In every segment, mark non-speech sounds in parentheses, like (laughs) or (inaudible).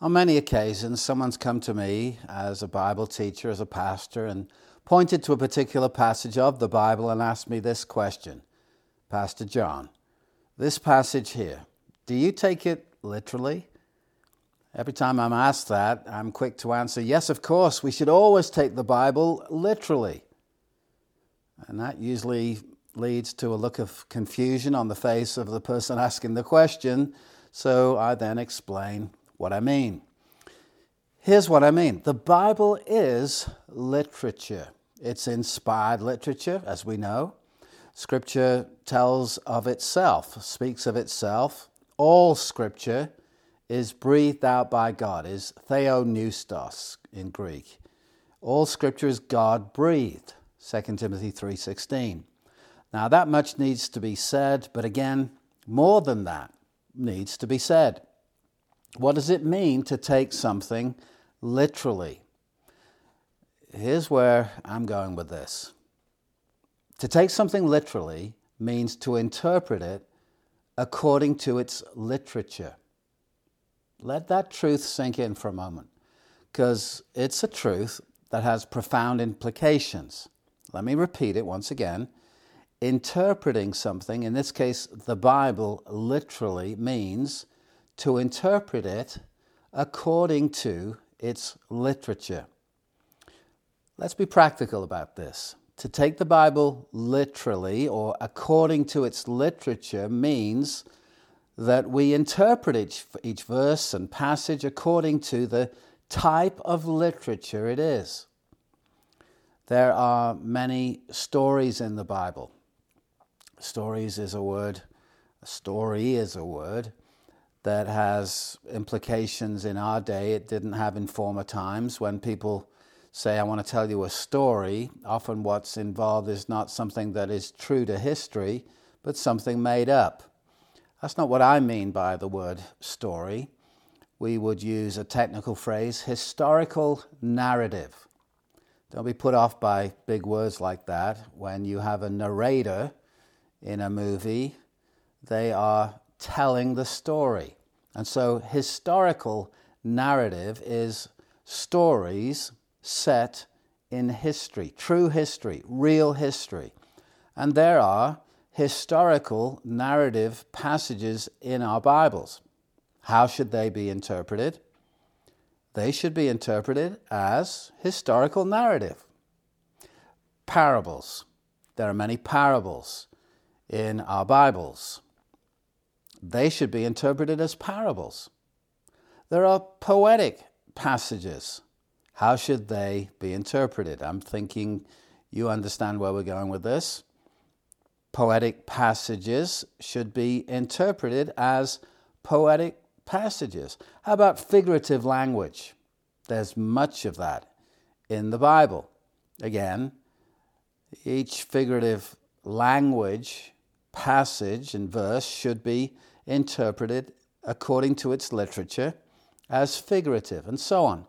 On many occasions, someone's come to me as a Bible teacher, as a pastor, and pointed to a particular passage of the Bible and asked me this question Pastor John, this passage here, do you take it literally? Every time I'm asked that, I'm quick to answer, yes, of course, we should always take the Bible literally. And that usually leads to a look of confusion on the face of the person asking the question, so I then explain what I mean. Here's what I mean the Bible is literature, it's inspired literature, as we know. Scripture tells of itself, speaks of itself. All Scripture is breathed out by God, is theopneustos in Greek. All Scripture is God breathed, 2 Timothy 3:16. Now that much needs to be said, but again, more than that needs to be said. What does it mean to take something literally? Here's where I'm going with this. To take something literally means to interpret it according to its literature. Let that truth sink in for a moment, because it's a truth that has profound implications. Let me repeat it once again. Interpreting something, in this case the Bible, literally means to interpret it according to its literature. Let's be practical about this. To take the Bible literally or according to its literature means that we interpret each, each verse and passage according to the type of literature it is. There are many stories in the Bible. Stories is a word, a story is a word that has implications in our day it didn't have in former times. When people say, I want to tell you a story, often what's involved is not something that is true to history, but something made up. That's not what I mean by the word story. We would use a technical phrase, historical narrative. Don't be put off by big words like that. When you have a narrator in a movie, they are telling the story. And so, historical narrative is stories set in history, true history, real history. And there are historical narrative passages in our Bibles. How should they be interpreted? They should be interpreted as historical narrative. Parables. There are many parables in our Bibles they should be interpreted as parables. There are poetic passages. How should they be interpreted? I'm thinking you understand where we're going with this. Poetic passages should be interpreted as poetic passages. How about figurative language? There's much of that in the Bible. Again, each figurative language, passage, and verse should be interpreted according to its literature as figurative, and so on.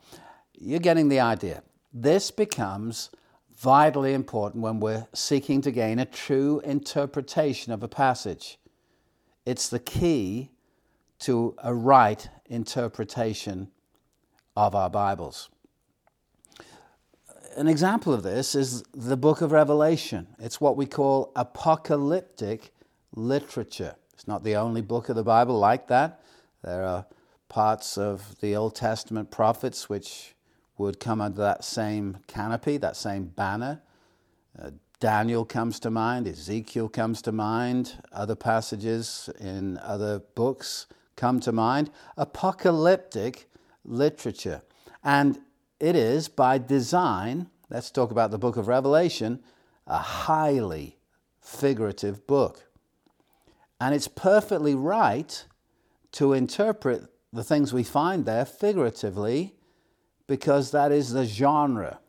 You're getting the idea. This becomes vitally important when we're seeking to gain a true interpretation of a passage. It's the key to a right interpretation of our Bibles. An example of this is the book of Revelation. It's what we call apocalyptic literature. It's not the only book of the Bible like that. There are parts of the Old Testament prophets which would come under that same canopy, that same banner. Uh, Daniel comes to mind, Ezekiel comes to mind, other passages in other books come to mind. Apocalyptic literature. And it is by design, let's talk about the book of Revelation, a highly figurative book. And it's perfectly right to interpret the things we find there figuratively because that is the genre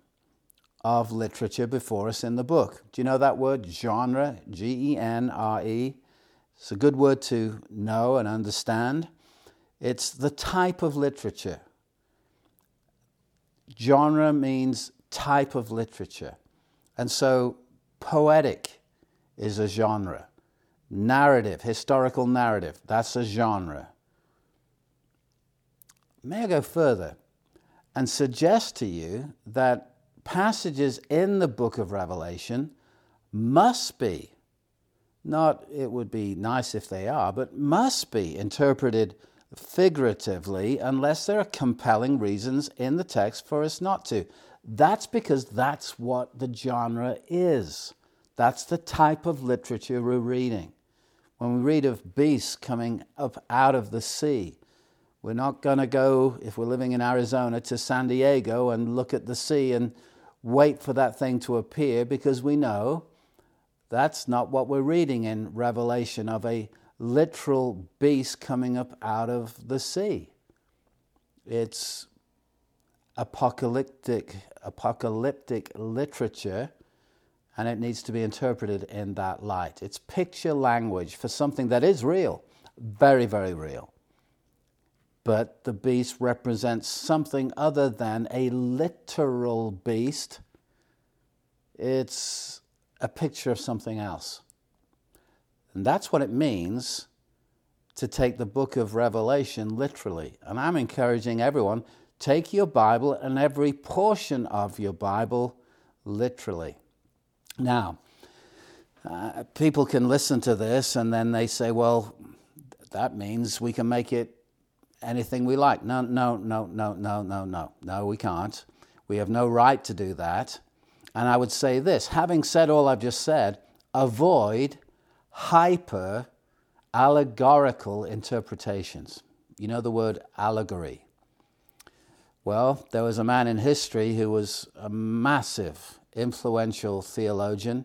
of literature before us in the book. Do you know that word, genre? G E N R E. It's a good word to know and understand. It's the type of literature. Genre means type of literature. And so poetic is a genre. Narrative, historical narrative, that's a genre. may I go further and suggest to you that passages in the book of Revelation must be, not it would be nice if they are, but must be interpreted figuratively unless there are compelling reasons in the text for us not to. That's because that's what the genre is. That's the type of literature we're reading. When we read of beasts coming up out of the sea, we're not going to go, if we're living in Arizona, to San Diego and look at the sea and wait for that thing to appear because we know that's not what we're reading in Revelation of a literal beast coming up out of the sea. It's apocalyptic, apocalyptic literature, and it needs to be interpreted in that light. It's picture language for something that is real, very, very real. But the beast represents something other than a literal beast. It's a picture of something else. And that's what it means to take the book of Revelation literally. And I'm encouraging everyone take your Bible and every portion of your Bible literally. Now, uh, people can listen to this and then they say, well, that means we can make it anything we like. No, no, no, no, no, no, no. No, we can't. We have no right to do that. And I would say this having said all I've just said, avoid hyper allegorical interpretations. You know the word allegory. Well, there was a man in history who was a massive, influential theologian,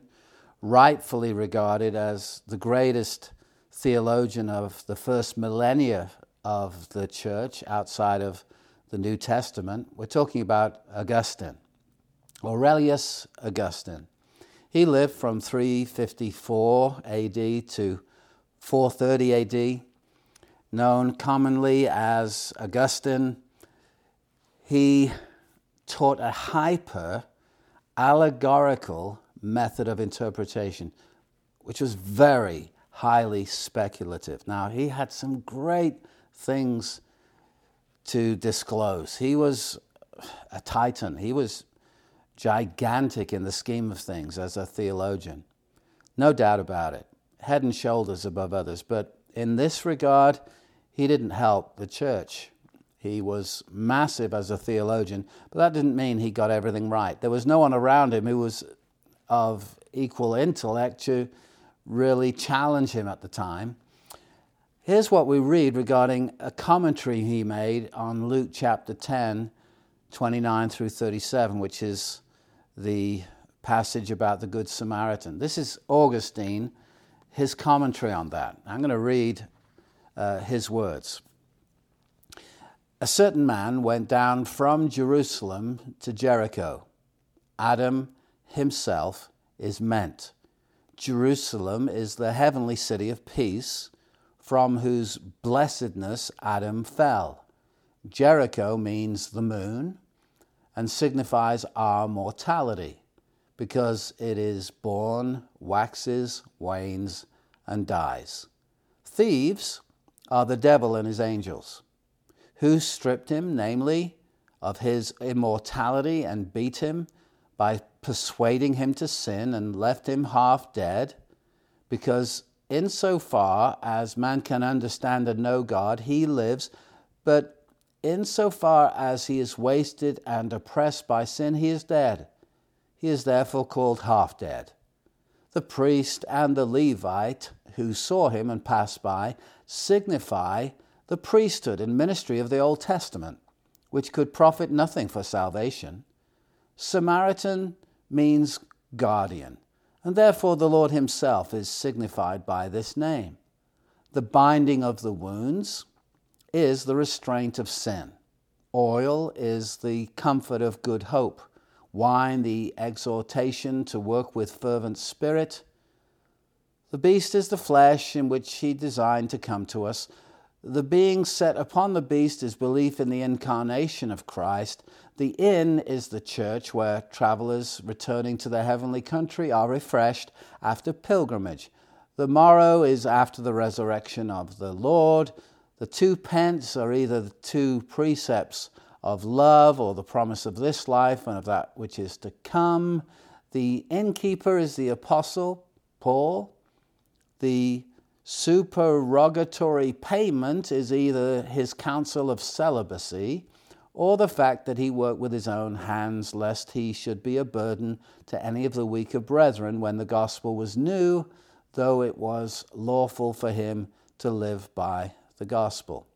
rightfully regarded as the greatest theologian of the first millennia of the church outside of the New Testament. We're talking about Augustine, Aurelius Augustine. He lived from 354 AD to 430 AD, known commonly as Augustine. He taught a hyper allegorical method of interpretation, which was very highly speculative. Now, he had some great things to disclose. He was a titan. He was gigantic in the scheme of things as a theologian. No doubt about it. Head and shoulders above others. But in this regard, he didn't help the church. He was massive as a theologian, but that didn't mean he got everything right. There was no one around him who was of equal intellect to really challenge him at the time. Here's what we read regarding a commentary he made on Luke chapter 10, 29 through 37, which is the passage about the Good Samaritan. This is Augustine, his commentary on that. I'm going to read uh, his words. A certain man went down from Jerusalem to Jericho. Adam himself is meant. Jerusalem is the heavenly city of peace, from whose blessedness Adam fell. Jericho means the moon, and signifies our mortality because it is born, waxes, wanes, and dies. Thieves are the devil and his angels, who stripped him, namely, of his immortality and beat him by persuading him to sin and left him half dead, because insofar as man can understand and know God, he lives, but Insofar as he is wasted and oppressed by sin, he is dead. He is therefore called half dead. The priest and the Levite who saw him and passed by signify the priesthood and ministry of the Old Testament, which could profit nothing for salvation. Samaritan means guardian, and therefore the Lord Himself is signified by this name. The binding of the wounds, is the restraint of sin. Oil is the comfort of good hope. Wine, the exhortation to work with fervent spirit. The beast is the flesh in which he designed to come to us. The being set upon the beast is belief in the incarnation of Christ. The inn is the church where travelers returning to their heavenly country are refreshed after pilgrimage. The morrow is after the resurrection of the Lord. The two pence are either the two precepts of love or the promise of this life and of that which is to come. The innkeeper is the apostle, Paul. The supererogatory payment is either his counsel of celibacy or the fact that he worked with his own hands, lest he should be a burden to any of the weaker brethren when the gospel was new, though it was lawful for him to live by the gospel.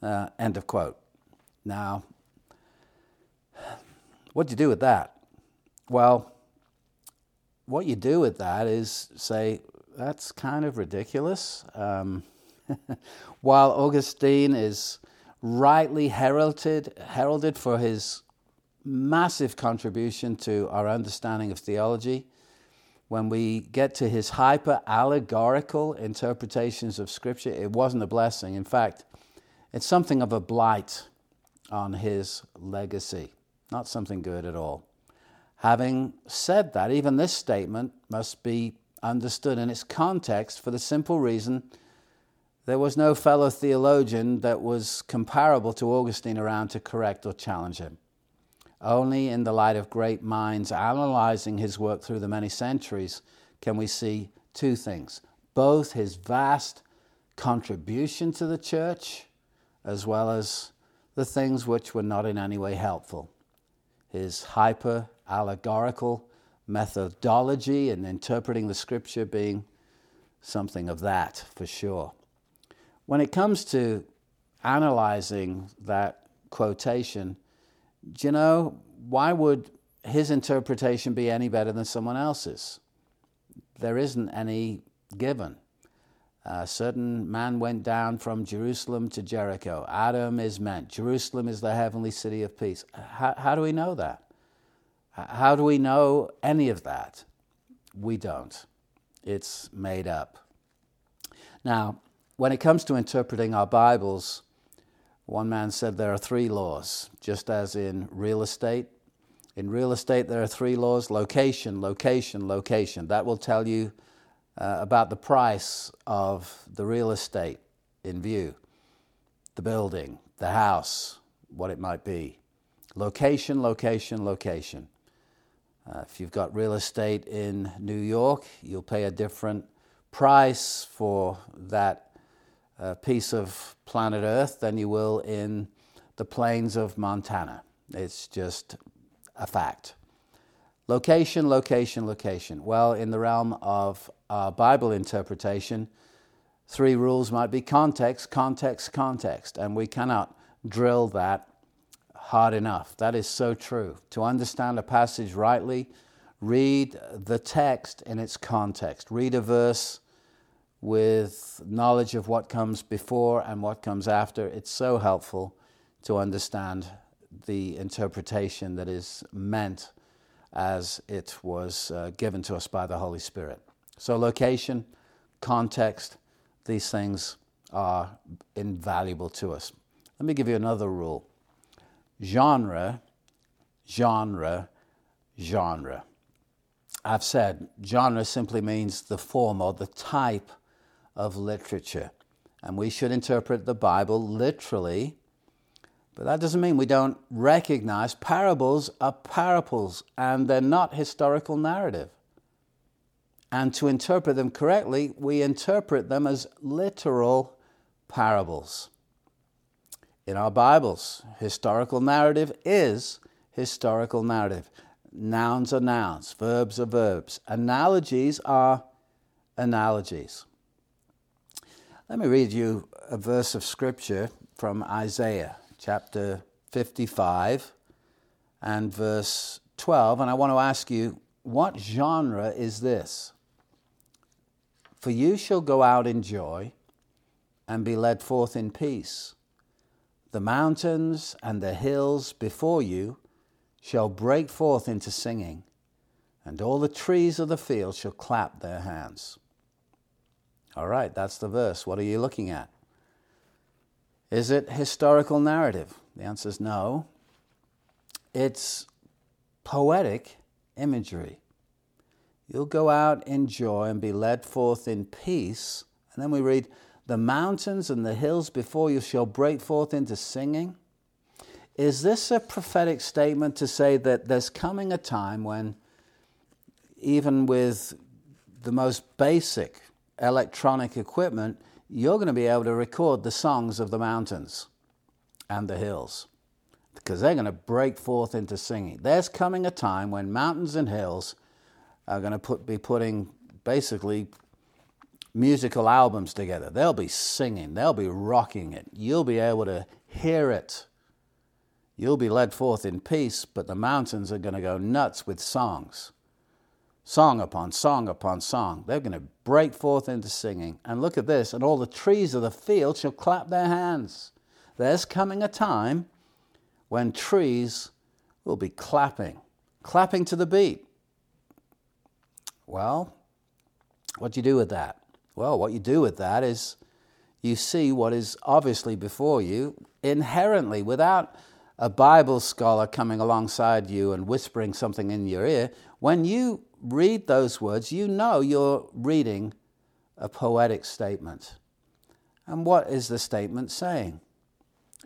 Uh, end of quote. Now, what do you do with that? Well, what you do with that is say, that's kind of ridiculous. Um, (laughs) while Augustine is rightly heralded, heralded for his massive contribution to our understanding of theology. When we get to his hyper allegorical interpretations of Scripture, it wasn't a blessing. In fact, it's something of a blight on his legacy, not something good at all. Having said that, even this statement must be understood in its context for the simple reason there was no fellow theologian that was comparable to Augustine around to correct or challenge him. Only in the light of great minds analyzing his work through the many centuries can we see two things both his vast contribution to the church, as well as the things which were not in any way helpful. His hyper allegorical methodology and interpreting the scripture being something of that for sure. When it comes to analyzing that quotation, do you know, why would his interpretation be any better than someone else's? There isn't any given. A certain man went down from Jerusalem to Jericho. Adam is meant. Jerusalem is the heavenly city of peace. How, how do we know that? How do we know any of that? We don't. It's made up. Now, when it comes to interpreting our Bibles, one man said there are three laws, just as in real estate. In real estate, there are three laws location, location, location. That will tell you uh, about the price of the real estate in view, the building, the house, what it might be. Location, location, location. Uh, if you've got real estate in New York, you'll pay a different price for that uh, piece of planet Earth than you will in the plains of Montana. It's just a fact. Location, location, location. Well, in the realm of Bible interpretation, three rules might be context, context, context, and we cannot drill that hard enough. That is so true. To understand a passage rightly, read the text in its context. Read a verse with knowledge of what comes before and what comes after, it's so helpful to understand the interpretation that is meant as it was uh, given to us by the Holy Spirit. So, location, context, these things are invaluable to us. Let me give you another rule genre, genre, genre. I've said genre simply means the form or the type of literature. And we should interpret the Bible literally, but that doesn't mean we don't recognize parables are parables and they're not historical narrative. And to interpret them correctly, we interpret them as literal parables. In our Bibles, historical narrative is historical narrative. Nouns are nouns, verbs are verbs, analogies are analogies. Let me read you a verse of scripture from Isaiah chapter 55 and verse 12. And I want to ask you, what genre is this? For you shall go out in joy and be led forth in peace. The mountains and the hills before you shall break forth into singing, and all the trees of the field shall clap their hands. All right, that's the verse. What are you looking at? Is it historical narrative? The answer is no. It's poetic imagery. You'll go out in joy and be led forth in peace. And then we read, the mountains and the hills before you shall break forth into singing. Is this a prophetic statement to say that there's coming a time when, even with the most basic electronic equipment, you're going to be able to record the songs of the mountains and the hills because they're going to break forth into singing. There's coming a time when mountains and hills are going to put, be putting basically musical albums together. They'll be singing, they'll be rocking it. You'll be able to hear it You'll be led forth in peace, but the mountains are going to go nuts with songs. Song upon song upon song. They're going to break forth into singing. And look at this, and all the trees of the field shall clap their hands. There's coming a time when trees will be clapping, clapping to the beat. Well, what do you do with that? Well, what you do with that is you see what is obviously before you inherently without a Bible scholar coming alongside you and whispering something in your ear, when you read those words, you know you're reading a poetic statement. And what is the statement saying?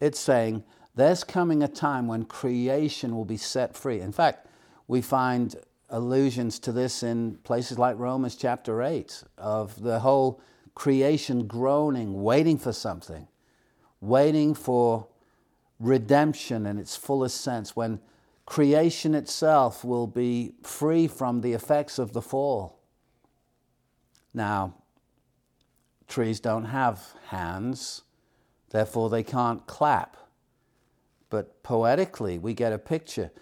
It's saying there's coming a time when creation will be set free. In fact, we find allusions to this in places like Romans chapter 8 of the whole creation groaning, waiting for something, waiting for redemption in its fullest sense, when creation itself will be free from the effects of the fall. Now, trees don't have hands, therefore they can't clap. But poetically, we get a picture.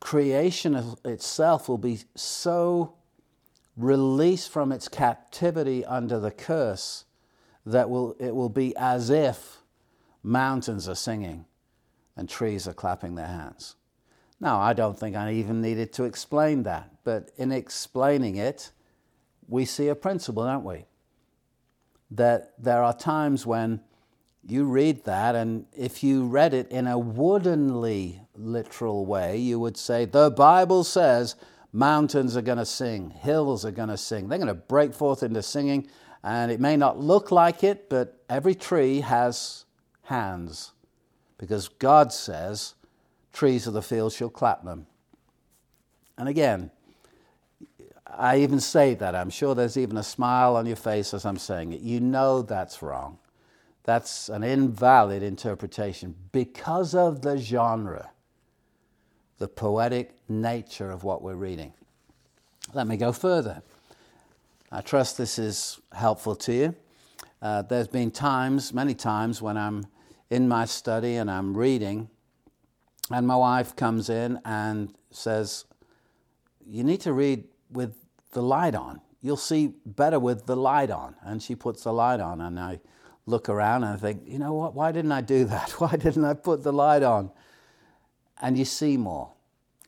Creation itself will be so released from its captivity under the curse that will, it will be as if mountains are singing and trees are clapping their hands. Now, I don't think I even needed to explain that, but in explaining it, we see a principle, don't we? That there are times when you read that, and if you read it in a woodenly literal way, you would say, The Bible says mountains are going to sing, hills are going to sing. They're going to break forth into singing, and it may not look like it, but every tree has hands because God says, Trees of the field shall clap them. And again, I even say that. I'm sure there's even a smile on your face as I'm saying it. You know that's wrong. That's an invalid interpretation because of the genre, the poetic nature of what we're reading. Let me go further. I trust this is helpful to you. Uh, there's been times, many times, when I'm in my study and I'm reading, and my wife comes in and says, You need to read with the light on. You'll see better with the light on. And she puts the light on, and I look around and think, You know what? Why didn't I do that? (laughs) Why didn't I put the light on? And you see more.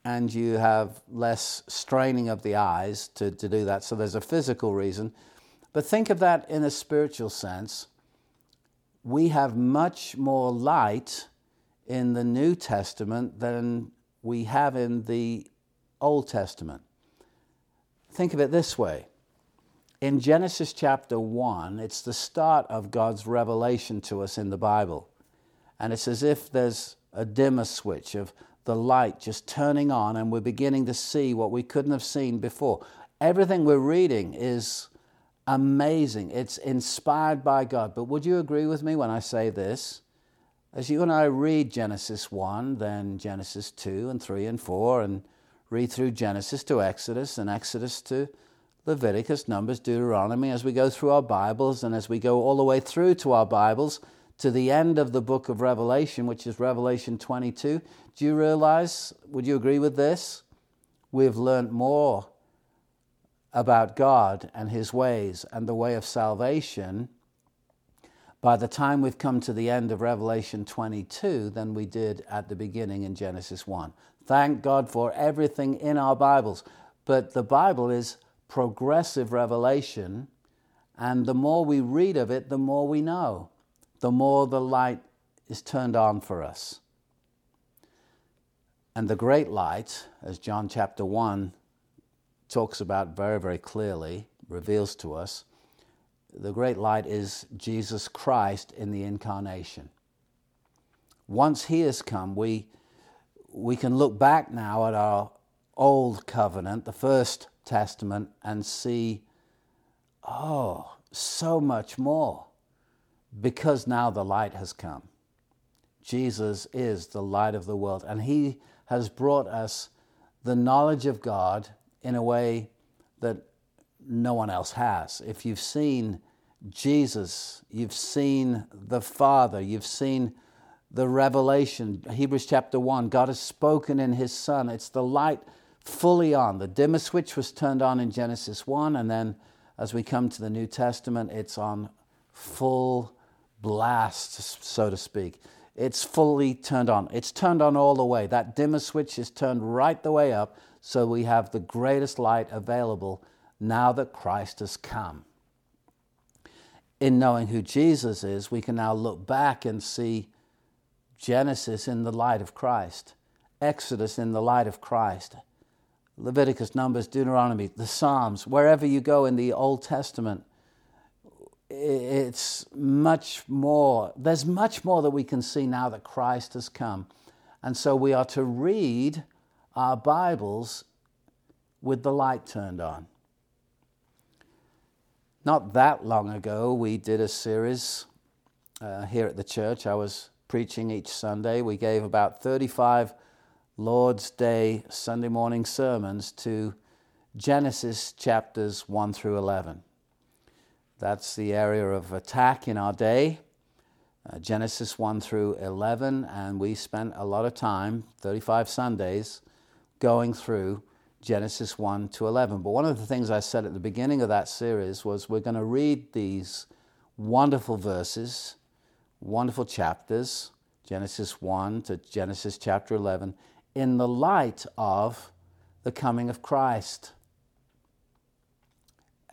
And you have less straining of the eyes to, to do that. So there's a physical reason. But think of that in a spiritual sense we have much more light in the New Testament than we have in the Old Testament. Think of it this way. In Genesis chapter 1, it's the start of God's revelation to us in the Bible. And it's as if there's a dimmer switch of the light just turning on, and we're beginning to see what we couldn't have seen before. Everything we're reading is amazing. It's inspired by God. But would you agree with me when I say this? As you and I read Genesis 1, then Genesis 2 and 3 and 4, and read through Genesis to Exodus and Exodus to Leviticus, Numbers, Deuteronomy, as we go through our Bibles and as we go all the way through to our Bibles to the end of the book of Revelation, which is Revelation 22, do you realize, would you agree with this? We've learned more about God and His ways and the way of salvation by the time we've come to the end of Revelation 22 than we did at the beginning in Genesis 1. Thank God for everything in our Bibles. But the Bible is progressive revelation, and the more we read of it, the more we know, the more the light is turned on for us. And the great light, as John chapter 1 talks about very, very clearly, reveals to us, The great light is Jesus Christ in the incarnation. Once He has come, we, we can look back now at our old covenant, the first testament, and see, oh, so much more because now the light has come. Jesus is the light of the world, and He has brought us the knowledge of God in a way that no one else has. If you've seen Jesus, you've seen the Father, you've seen the revelation, Hebrews chapter 1, God has spoken in His Son. It's the light fully on. The dimmer switch was turned on in Genesis 1, and then as we come to the New Testament, it's on full blast, so to speak. It's fully turned on. It's turned on all the way. That dimmer switch is turned right the way up, so we have the greatest light available now that Christ has come. In knowing who Jesus is, we can now look back and see Genesis in the light of Christ, Exodus in the light of Christ, Leviticus, Numbers, Deuteronomy, the Psalms, wherever you go in the Old Testament, it's much more, there's much more that we can see now that Christ has come. And so we are to read our Bibles with the light turned on. Not that long ago, we did a series uh, here at the church. I was preaching each Sunday. We gave about 35 Lord's Day Sunday morning sermons to Genesis chapters 1 through 11. That's the area of attack in our day, uh, Genesis 1 through 11, and we spent a lot of time, 35 Sundays, going through Genesis 1 to 11. But one of the things I said at the beginning of that series was we're going to read these wonderful verses, wonderful chapters, Genesis 1 to Genesis chapter 11, in the light of the coming of Christ.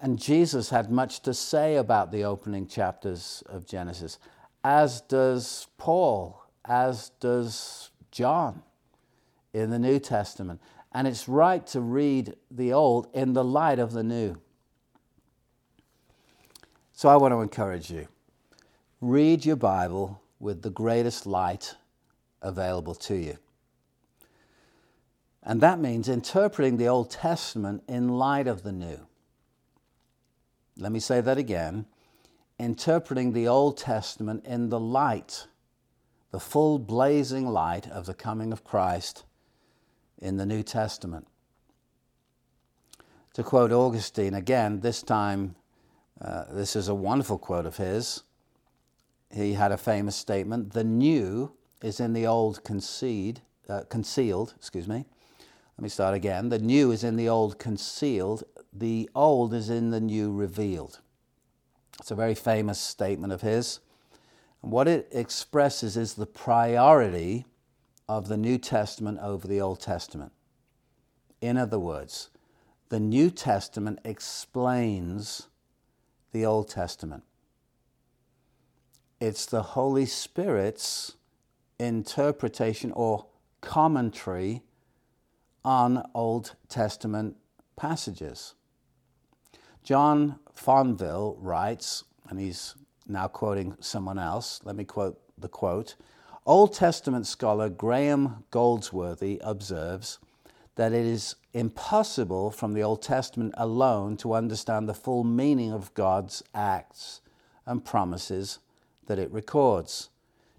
And Jesus had much to say about the opening chapters of Genesis, as does Paul, as does John in the New Testament. And it's right to read the Old in the light of the New. So I want to encourage you read your Bible with the greatest light available to you. And that means interpreting the Old Testament in light of the New. Let me say that again. Interpreting the Old Testament in the light, the full blazing light of the coming of Christ in the New Testament. To quote Augustine again, this time, uh, this is a wonderful quote of his. He had a famous statement The new is in the old uh, concealed, excuse me. Let me start again. The new is in the old concealed, the old is in the new revealed. It's a very famous statement of his. And what it expresses is the priority of the New Testament over the Old Testament. In other words, the New Testament explains the Old Testament. It's the Holy Spirit's interpretation or commentary on Old Testament passages. John Fonville writes, and he's now quoting someone else. Let me quote the quote. Old Testament scholar Graham Goldsworthy observes that it is impossible from the Old Testament alone to understand the full meaning of God's acts and promises that it records.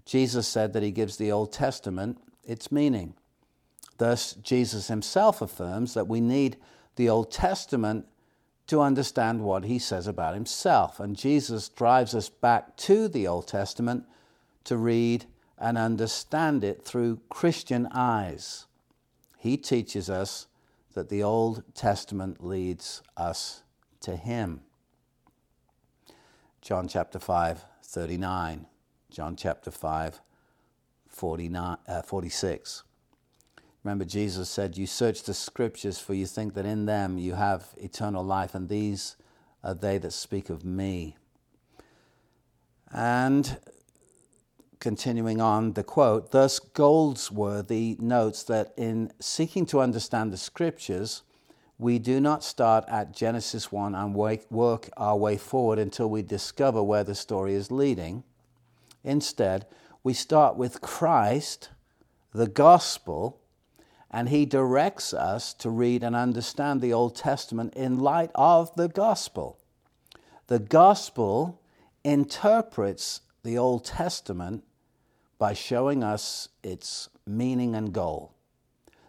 Jesus said that he gives the Old Testament its meaning. Thus, Jesus himself affirms that we need the Old Testament to understand what he says about himself. And Jesus drives us back to the Old Testament to read and understand it through Christian eyes. He teaches us that the Old Testament leads us to him. John chapter 5, 39. John chapter 5, 49, uh, 46. Remember, Jesus said, You search the scriptures, for you think that in them you have eternal life, and these are they that speak of me. And continuing on the quote, thus Goldsworthy notes that in seeking to understand the scriptures, we do not start at Genesis 1 and work our way forward until we discover where the story is leading. Instead, we start with Christ, the gospel, and he directs us to read and understand the Old Testament in light of the gospel. The gospel interprets the Old Testament by showing us its meaning and goal.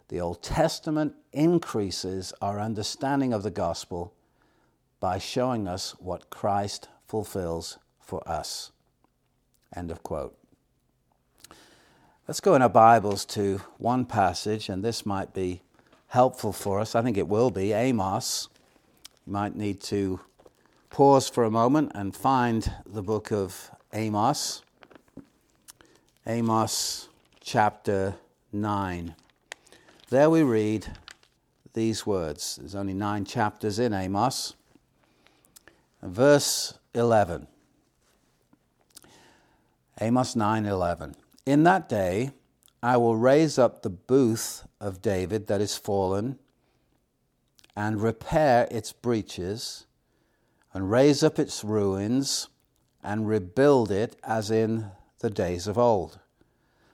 The Old Testament increases our understanding of the gospel by showing us what Christ fulfills for us. End of quote. Let's go in our Bibles to one passage, and this might be helpful for us. I think it will be Amos. You might need to pause for a moment and find the book of Amos. Amos chapter 9. There we read these words. There's only nine chapters in Amos. Verse 11. Amos 9:11. In that day I will raise up the booth of David that is fallen and repair its breaches and raise up its ruins and rebuild it as in the days of old,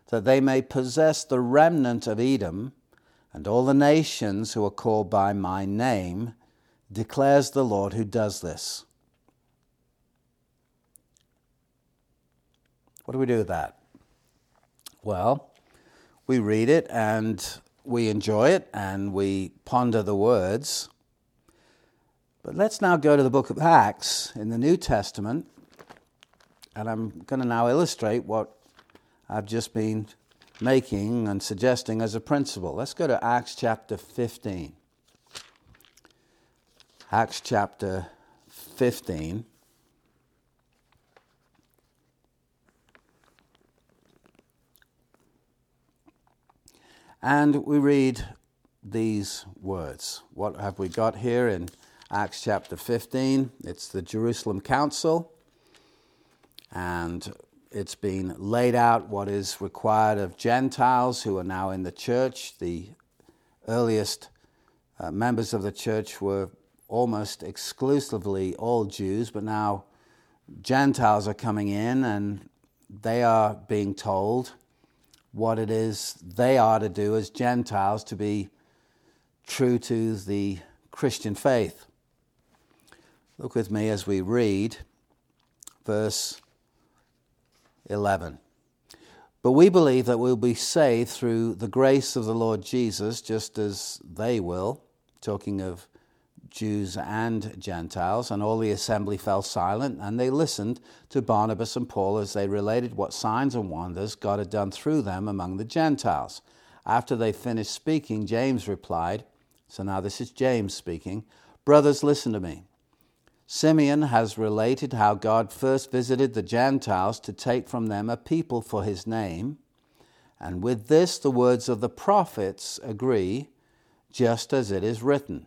that they may possess the remnant of Edom and all the nations who are called by my name, declares the Lord who does this. What do we do with that? Well, we read it and we enjoy it and we ponder the words. But let's now go to the book of Acts in the New Testament and I'm going to now illustrate what I've just been making and suggesting as a principle. Let's go to Acts chapter 15. Acts chapter 15. And we read these words. What have we got here in Acts chapter 15? It's the Jerusalem Council and it's been laid out what is required of Gentiles who are now in the church. The earliest uh, members of the church were almost exclusively all Jews, but now Gentiles are coming in and they are being told what it is they are to do as Gentiles to be true to the Christian faith. Look with me as we read verse 11. But we believe that we'll be saved through the grace of the Lord Jesus, just as they will, talking of Jews and Gentiles. And all the assembly fell silent, and they listened to Barnabas and Paul as they related what signs and wonders God had done through them among the Gentiles. After they finished speaking, James replied, So now this is James speaking, Brothers, listen to me. Simeon has related how God first visited the Gentiles to take from them a people for his name. And with this, the words of the prophets agree, just as it is written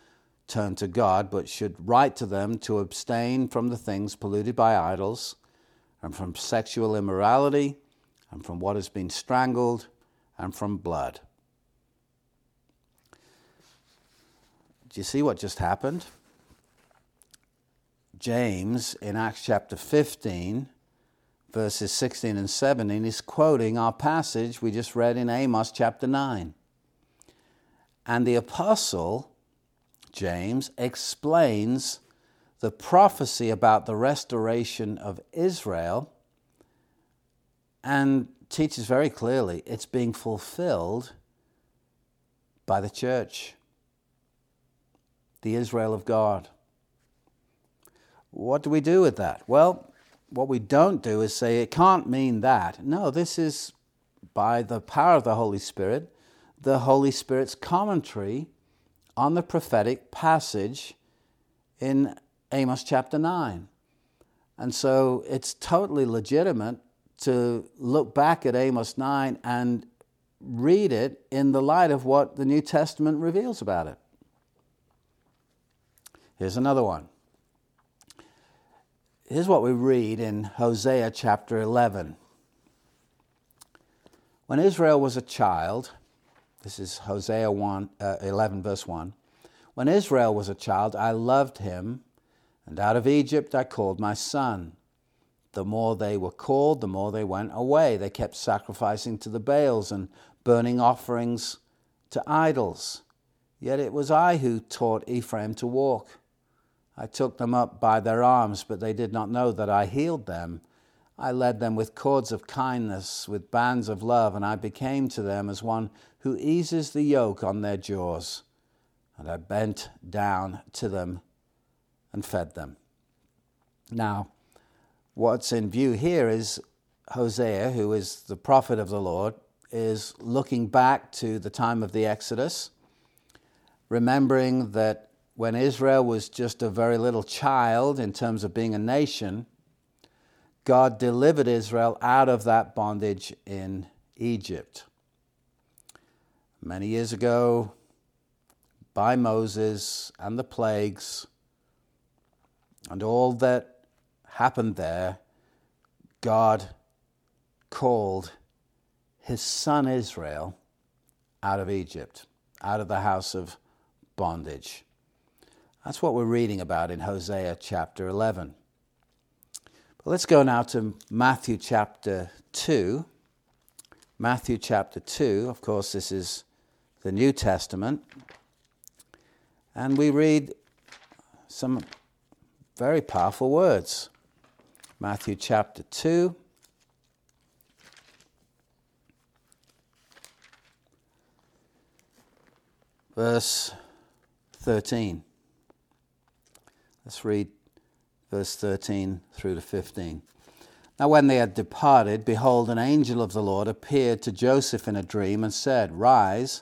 turn to God, but should write to them to abstain from the things polluted by idols, and from sexual immorality, and from what has been strangled, and from blood. Do you see what just happened? James in Acts chapter 15, verses 16 and 17, is quoting our passage we just read in Amos chapter 9. And the apostle, James, explains the prophecy about the restoration of Israel and teaches very clearly it's being fulfilled by the church the Israel of God. What do we do with that? Well, what we don't do is say it can't mean that. No, this is by the power of the Holy Spirit, the Holy Spirit's commentary on the prophetic passage in Amos chapter 9. And so it's totally legitimate to look back at Amos 9 and read it in the light of what the New Testament reveals about it. Here's another one. Here's what we read in Hosea chapter 11. When Israel was a child, this is Hosea 1, uh, 11, verse 1. When Israel was a child, I loved him, and out of Egypt I called my son. The more they were called, the more they went away. They kept sacrificing to the Baals and burning offerings to idols. Yet it was I who taught Ephraim to walk. I took them up by their arms, but they did not know that I healed them. I led them with cords of kindness, with bands of love, and I became to them as one who eases the yoke on their jaws. And I bent down to them and fed them. Now, what's in view here is Hosea, who is the prophet of the Lord, is looking back to the time of the Exodus, remembering that when Israel was just a very little child in terms of being a nation, God delivered Israel out of that bondage in Egypt. Many years ago, by Moses and the plagues and all that happened there, God called his son Israel out of Egypt, out of the house of bondage. That's what we're reading about in Hosea chapter 11. But let's go now to Matthew chapter 2. Matthew chapter 2, of course, this is the New Testament. And we read some very powerful words. Matthew chapter 2. Verse 13. Let's read verse 13 through to 15. Now, when they had departed, behold, an angel of the Lord appeared to Joseph in a dream and said, Rise,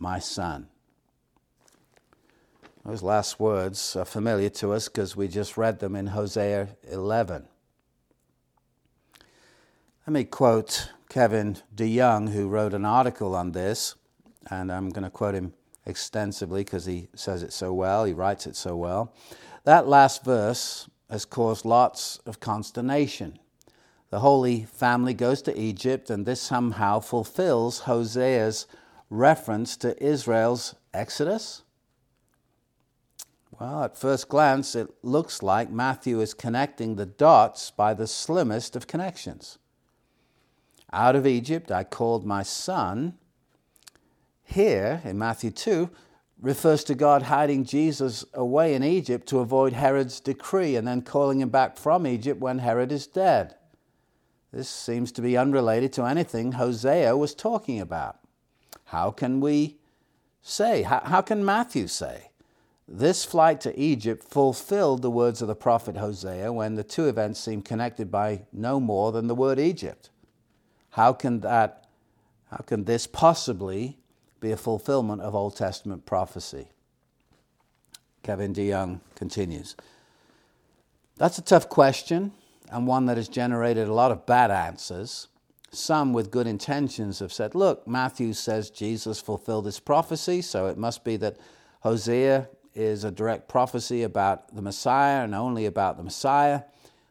my son. Those last words are familiar to us because we just read them in Hosea 11. Let me quote Kevin DeYoung, who wrote an article on this, and I'm going to quote him extensively because he says it so well, he writes it so well. That last verse has caused lots of consternation. The Holy Family goes to Egypt, and this somehow fulfills Hosea's reference to Israel's exodus. Well, at first glance, it looks like Matthew is connecting the dots by the slimmest of connections. Out of Egypt I called my son. Here in Matthew 2, refers to God hiding Jesus away in Egypt to avoid Herod's decree and then calling him back from Egypt when Herod is dead. This seems to be unrelated to anything Hosea was talking about. How can we say, how, how can Matthew say, this flight to Egypt fulfilled the words of the prophet Hosea when the two events seem connected by no more than the word Egypt? How can that, how can this possibly be a fulfillment of Old Testament prophecy. Kevin DeYoung continues. That's a tough question and one that has generated a lot of bad answers. Some with good intentions have said, look, Matthew says Jesus fulfilled this prophecy, so it must be that Hosea is a direct prophecy about the Messiah and only about the Messiah.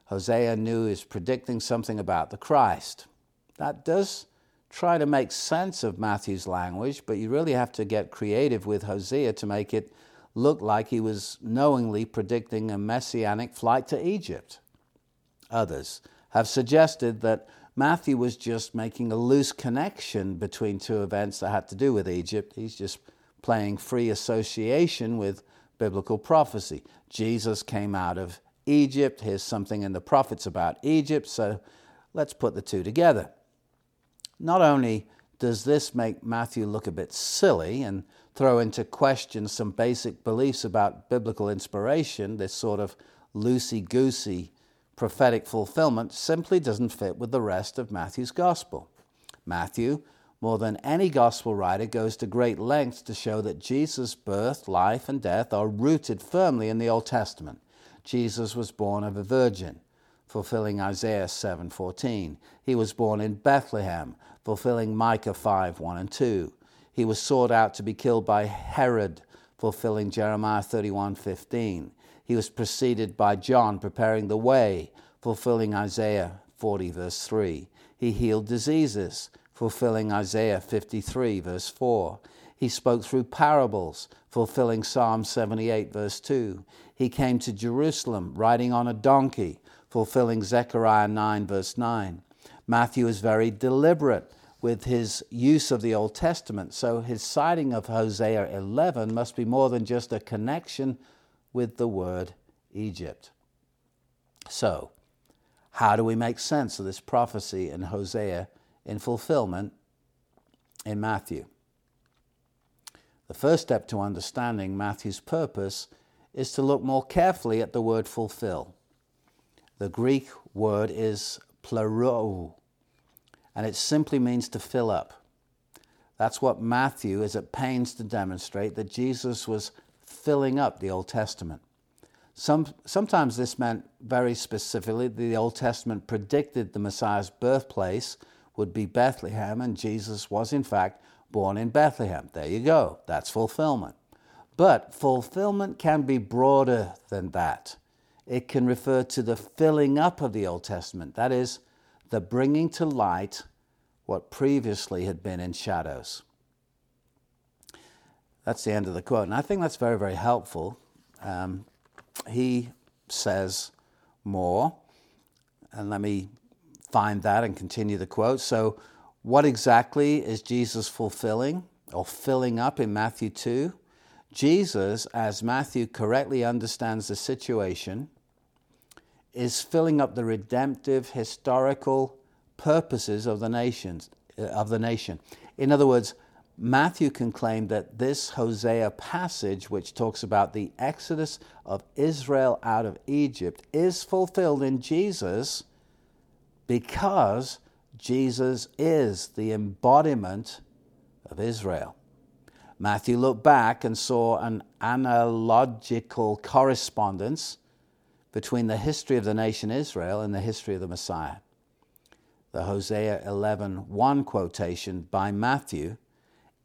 Hosea knew is predicting something about the Christ. That does try to make sense of Matthew's language, but you really have to get creative with Hosea to make it look like he was knowingly predicting a messianic flight to Egypt. Others have suggested that Matthew was just making a loose connection between two events that had to do with Egypt. He's just playing free association with biblical prophecy. Jesus came out of Egypt. Here's something in the prophets about Egypt. So let's put the two together. Not only does this make Matthew look a bit silly and throw into question some basic beliefs about biblical inspiration, this sort of loosey goosey prophetic fulfillment simply doesn't fit with the rest of Matthew's gospel. Matthew, more than any gospel writer, goes to great lengths to show that Jesus' birth, life, and death are rooted firmly in the Old Testament. Jesus was born of a virgin, fulfilling Isaiah 7:14. He was born in Bethlehem, fulfilling Micah 5, 1 and 2. He was sought out to be killed by Herod, fulfilling Jeremiah 31, 15. He was preceded by John, preparing the way, fulfilling Isaiah 40, verse 3. He healed diseases, fulfilling Isaiah 53, verse 4. He spoke through parables, fulfilling Psalm 78, verse 2. He came to Jerusalem riding on a donkey, fulfilling Zechariah 9, verse 9. Matthew is very deliberate with his use of the Old Testament, so his citing of Hosea 11 must be more than just a connection with the word Egypt. So, how do we make sense of this prophecy in Hosea in fulfillment in Matthew? The first step to understanding Matthew's purpose is to look more carefully at the word fulfill. The Greek word is pleroo, and it simply means to fill up. That's what Matthew is at pains to demonstrate that Jesus was filling up the Old Testament. Some, sometimes this meant very specifically the Old Testament predicted the Messiah's birthplace would be Bethlehem, and Jesus was in fact born in Bethlehem. There you go, that's fulfillment. But fulfillment can be broader than that. It can refer to the filling up of the Old Testament, that is, the bringing to light what previously had been in shadows. That's the end of the quote. And I think that's very, very helpful. Um, he says more. And let me find that and continue the quote. So, what exactly is Jesus fulfilling or filling up in Matthew 2? Jesus, as Matthew correctly understands the situation, is filling up the redemptive historical purposes of the nations of the nation. In other words, Matthew can claim that this Hosea passage, which talks about the exodus of Israel out of Egypt, is fulfilled in Jesus because Jesus is the embodiment of Israel. Matthew looked back and saw an analogical correspondence between the history of the nation Israel and the history of the Messiah. The Hosea 11:1 quotation by Matthew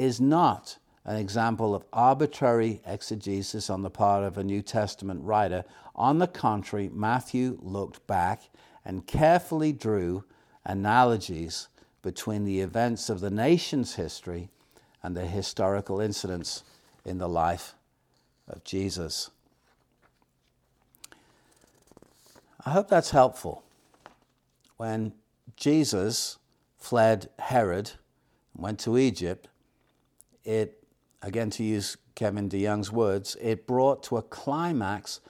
is not an example of arbitrary exegesis on the part of a New Testament writer. On the contrary, Matthew looked back and carefully drew analogies between the events of the nation's history and the historical incidents in the life of Jesus. I hope that's helpful. When Jesus fled Herod and went to Egypt, it, again to use Kevin DeYoung's words, it brought to a climax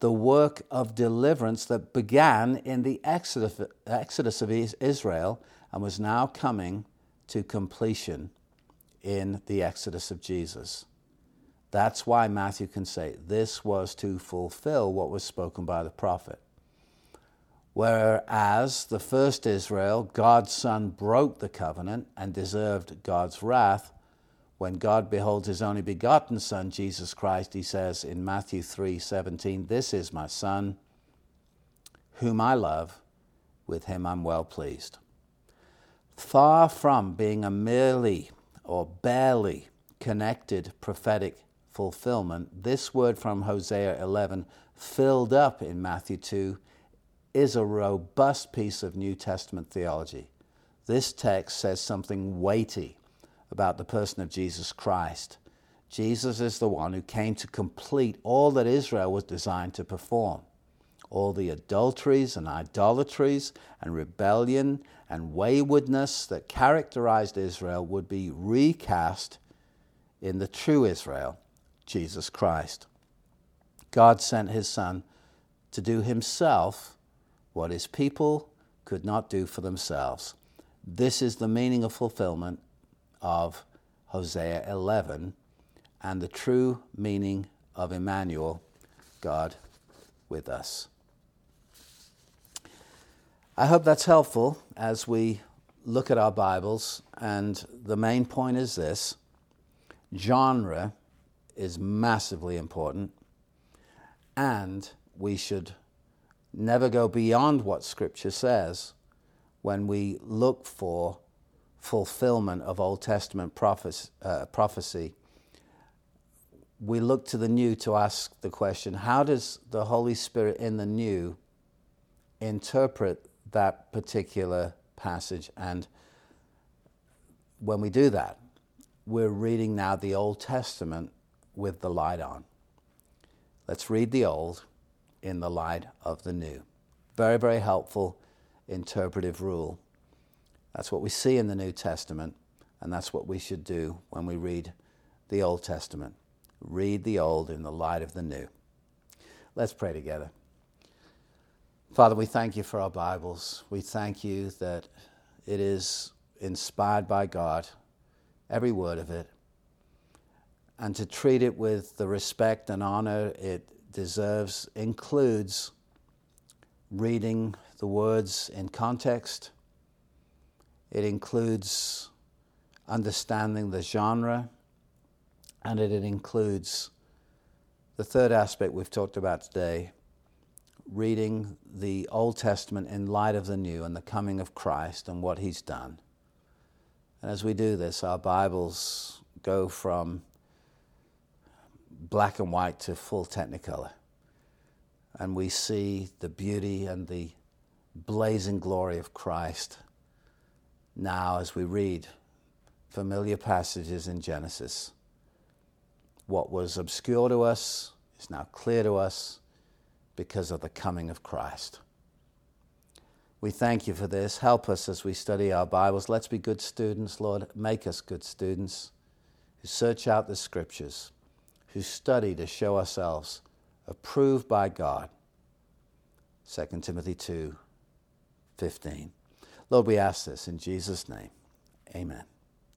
the work of deliverance that began in the exodus, exodus of Israel and was now coming to completion in the exodus of Jesus. That's why Matthew can say this was to fulfill what was spoken by the prophet. Whereas the first Israel, God's Son broke the covenant and deserved God's wrath, when God beholds his only begotten Son, Jesus Christ, he says in Matthew 3 17, This is my Son, whom I love, with him I'm well pleased. Far from being a merely or barely connected prophetic fulfillment, this word from Hosea 11, filled up in Matthew 2, is a robust piece of New Testament theology. This text says something weighty about the person of Jesus Christ. Jesus is the one who came to complete all that Israel was designed to perform. All the adulteries and idolatries and rebellion and waywardness that characterized Israel would be recast in the true Israel, Jesus Christ. God sent his Son to do himself what his people could not do for themselves. This is the meaning of fulfillment of Hosea 11 and the true meaning of Emmanuel, God with us. I hope that's helpful as we look at our Bibles, and the main point is this genre is massively important, and we should never go beyond what Scripture says when we look for fulfillment of Old Testament prophecy, uh, prophecy. We look to the new to ask the question how does the Holy Spirit in the new interpret that particular passage? And when we do that, we're reading now the Old Testament with the light on. Let's read the Old in the light of the new. Very, very helpful interpretive rule. That's what we see in the New Testament, and that's what we should do when we read the Old Testament. Read the Old in the light of the New. Let's pray together. Father, we thank you for our Bibles. We thank you that it is inspired by God, every word of it, and to treat it with the respect and honor it deserves includes reading the words in context. It includes understanding the genre, and it includes the third aspect we've talked about today reading the Old Testament in light of the New and the coming of Christ and what He's done. And as we do this, our Bibles go from black and white to full technicolor. And we see the beauty and the blazing glory of Christ now as we read familiar passages in Genesis. What was obscure to us is now clear to us because of the coming of Christ. We thank you for this. Help us as we study our Bibles. Let's be good students, Lord. Make us good students who search out the scriptures who study to show ourselves approved by God. 2 Timothy 2 15. Lord, we ask this in Jesus' name. Amen.